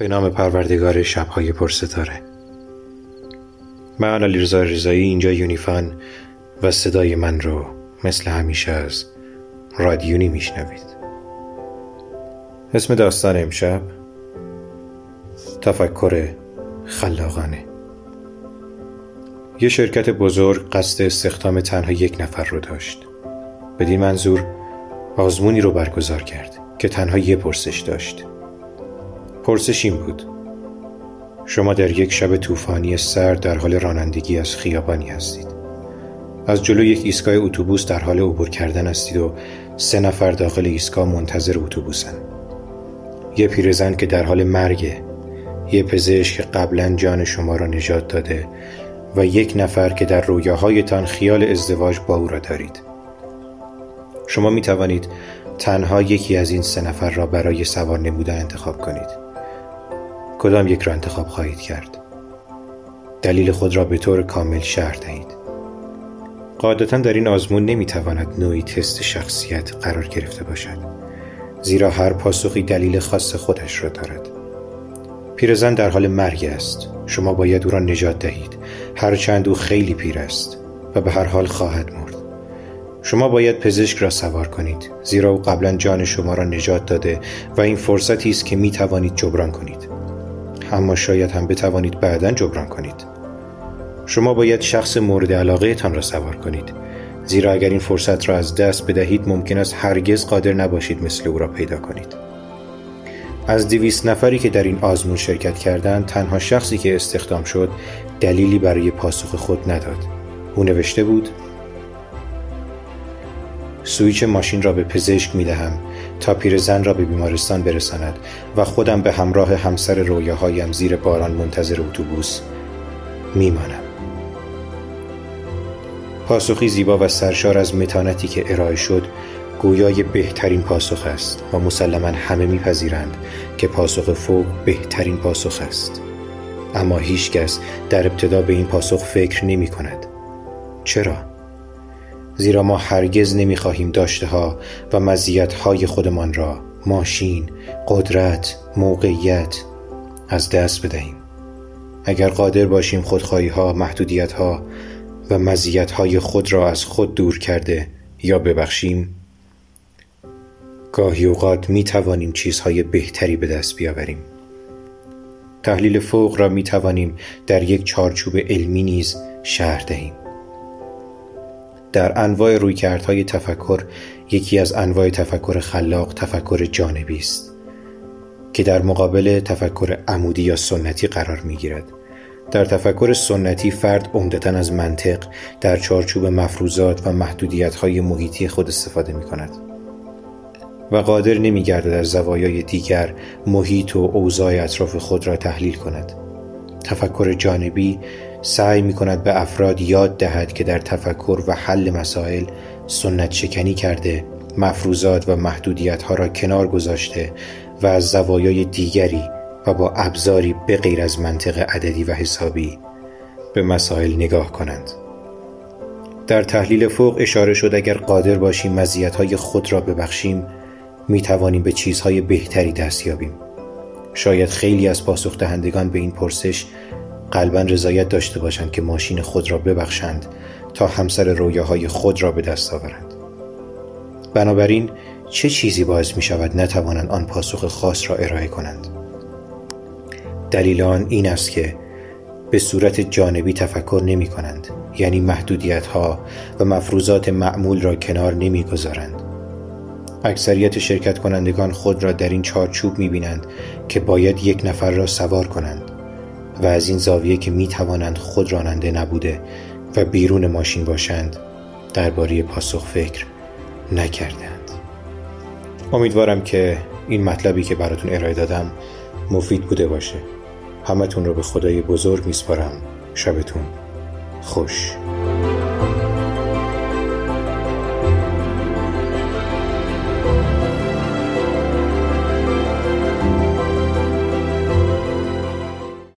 به نام پروردگار شبهای پرستاره. من علیرضا رضایی اینجا یونیفان و صدای من رو مثل همیشه از رادیونی میشنوید اسم داستان امشب تفکر خلاقانه. یه شرکت بزرگ قصد استخدام تنها یک نفر رو داشت. بدین منظور آزمونی رو برگزار کرد که تنها یه پرسش داشت. پرسش این بود. شما در یک شب طوفانی سرد در حال رانندگی از خیابانی هستید. از جلو یک ایستگاه اتوبوس در حال عبور کردن هستید و سه نفر داخل ایستگاه منتظر اتوبوسن. یه پیرزن که در حال مرگه یه پزشک که قبلا جان شما را نجات داده و یک نفر که در رویاهایتان خیال ازدواج با او را دارید. شما می توانید تنها یکی از این سه نفر را برای سوار نمودن انتخاب کنید. کدام یک را انتخاب خواهید کرد؟ دلیل خود را به طور کامل شهر دهید. قاعدتا در این آزمون نمی‌تواند نوعی تست شخصیت قرار گرفته باشد زیرا هر پاسخی دلیل خاص خودش را دارد. پیرزن در حال مرگ است. شما باید او را نجات دهید. هرچند او خیلی پیر است و به هر حال خواهد مرد. شما باید پزشک را سوار کنید زیرا او قبلا جان شما را نجات داده و این فرصتی است که می توانید جبران کنید. اما شاید هم بتوانید بعدا جبران کنید. شما باید شخص مورد علاقه تان را سوار کنید. زیرا اگر این فرصت را از دست بدهید ممکن است هرگز قادر نباشید مثل او را پیدا کنید. از دویست نفری که در این آزمون شرکت کردند تنها شخصی که استخدام شد دلیلی برای پاسخ خود نداد. او نوشته بود سویچ ماشین را به پزشک می دهم تا پیرزن را به بیمارستان برساند و خودم به همراه همسر رویاهایم زیر باران منتظر اتوبوس میمانم. پاسخی زیبا و سرشار از متانتی که ارائه شد گویای بهترین پاسخ است و مسلما همه میپذیرند که پاسخ فوق بهترین پاسخ است. اما هیچکس در ابتدا به این پاسخ فکر نمی کند چرا؟ زیرا ما هرگز نمی‌خواهیم داشته ها و مزیت های خودمان را ماشین، قدرت، موقعیت از دست بدهیم. اگر قادر باشیم خودخواهی ها، محدودیت ها و مزیت های خود را از خود دور کرده یا ببخشیم گاهی اوقات می توانیم چیزهای بهتری به دست بیاوریم. تحلیل فوق را می توانیم در یک چارچوب علمی نیز شهر دهیم. در انواع رویکردهای تفکر یکی از انواع تفکر خلاق تفکر جانبی است که در مقابل تفکر عمودی یا سنتی قرار می گیرد. در تفکر سنتی فرد عمدتا از منطق در چارچوب مفروضات و محدودیت‌های محیطی خود استفاده می کند و قادر نمی گردد در زوایای دیگر محیط و اوضاع اطراف خود را تحلیل کند تفکر جانبی سعی می کند به افراد یاد دهد که در تفکر و حل مسائل سنت شکنی کرده مفروضات و محدودیت ها را کنار گذاشته و از زوایای دیگری و با ابزاری به غیر از منطق عددی و حسابی به مسائل نگاه کنند. در تحلیل فوق اشاره شد اگر قادر باشیم های خود را ببخشیم می توانیم به چیزهای بهتری دست یابیم شاید خیلی از پاسخ دهندگان به این پرسش قلبا رضایت داشته باشند که ماشین خود را ببخشند تا همسر رویاهای خود را به دست آورند. بنابراین چه چیزی باعث می شود نتوانند آن پاسخ خاص را ارائه کنند؟ دلیل آن این است که به صورت جانبی تفکر نمی کنند یعنی محدودیت ها و مفروضات معمول را کنار نمی گذارند. اکثریت شرکت کنندگان خود را در این چارچوب می بینند که باید یک نفر را سوار کنند. و از این زاویه که می توانند خود راننده نبوده و بیرون ماشین باشند درباره پاسخ فکر نکردند. امیدوارم که این مطلبی که براتون ارائه دادم مفید بوده باشه. همتون رو به خدای بزرگ میسپارم. شبتون خوش.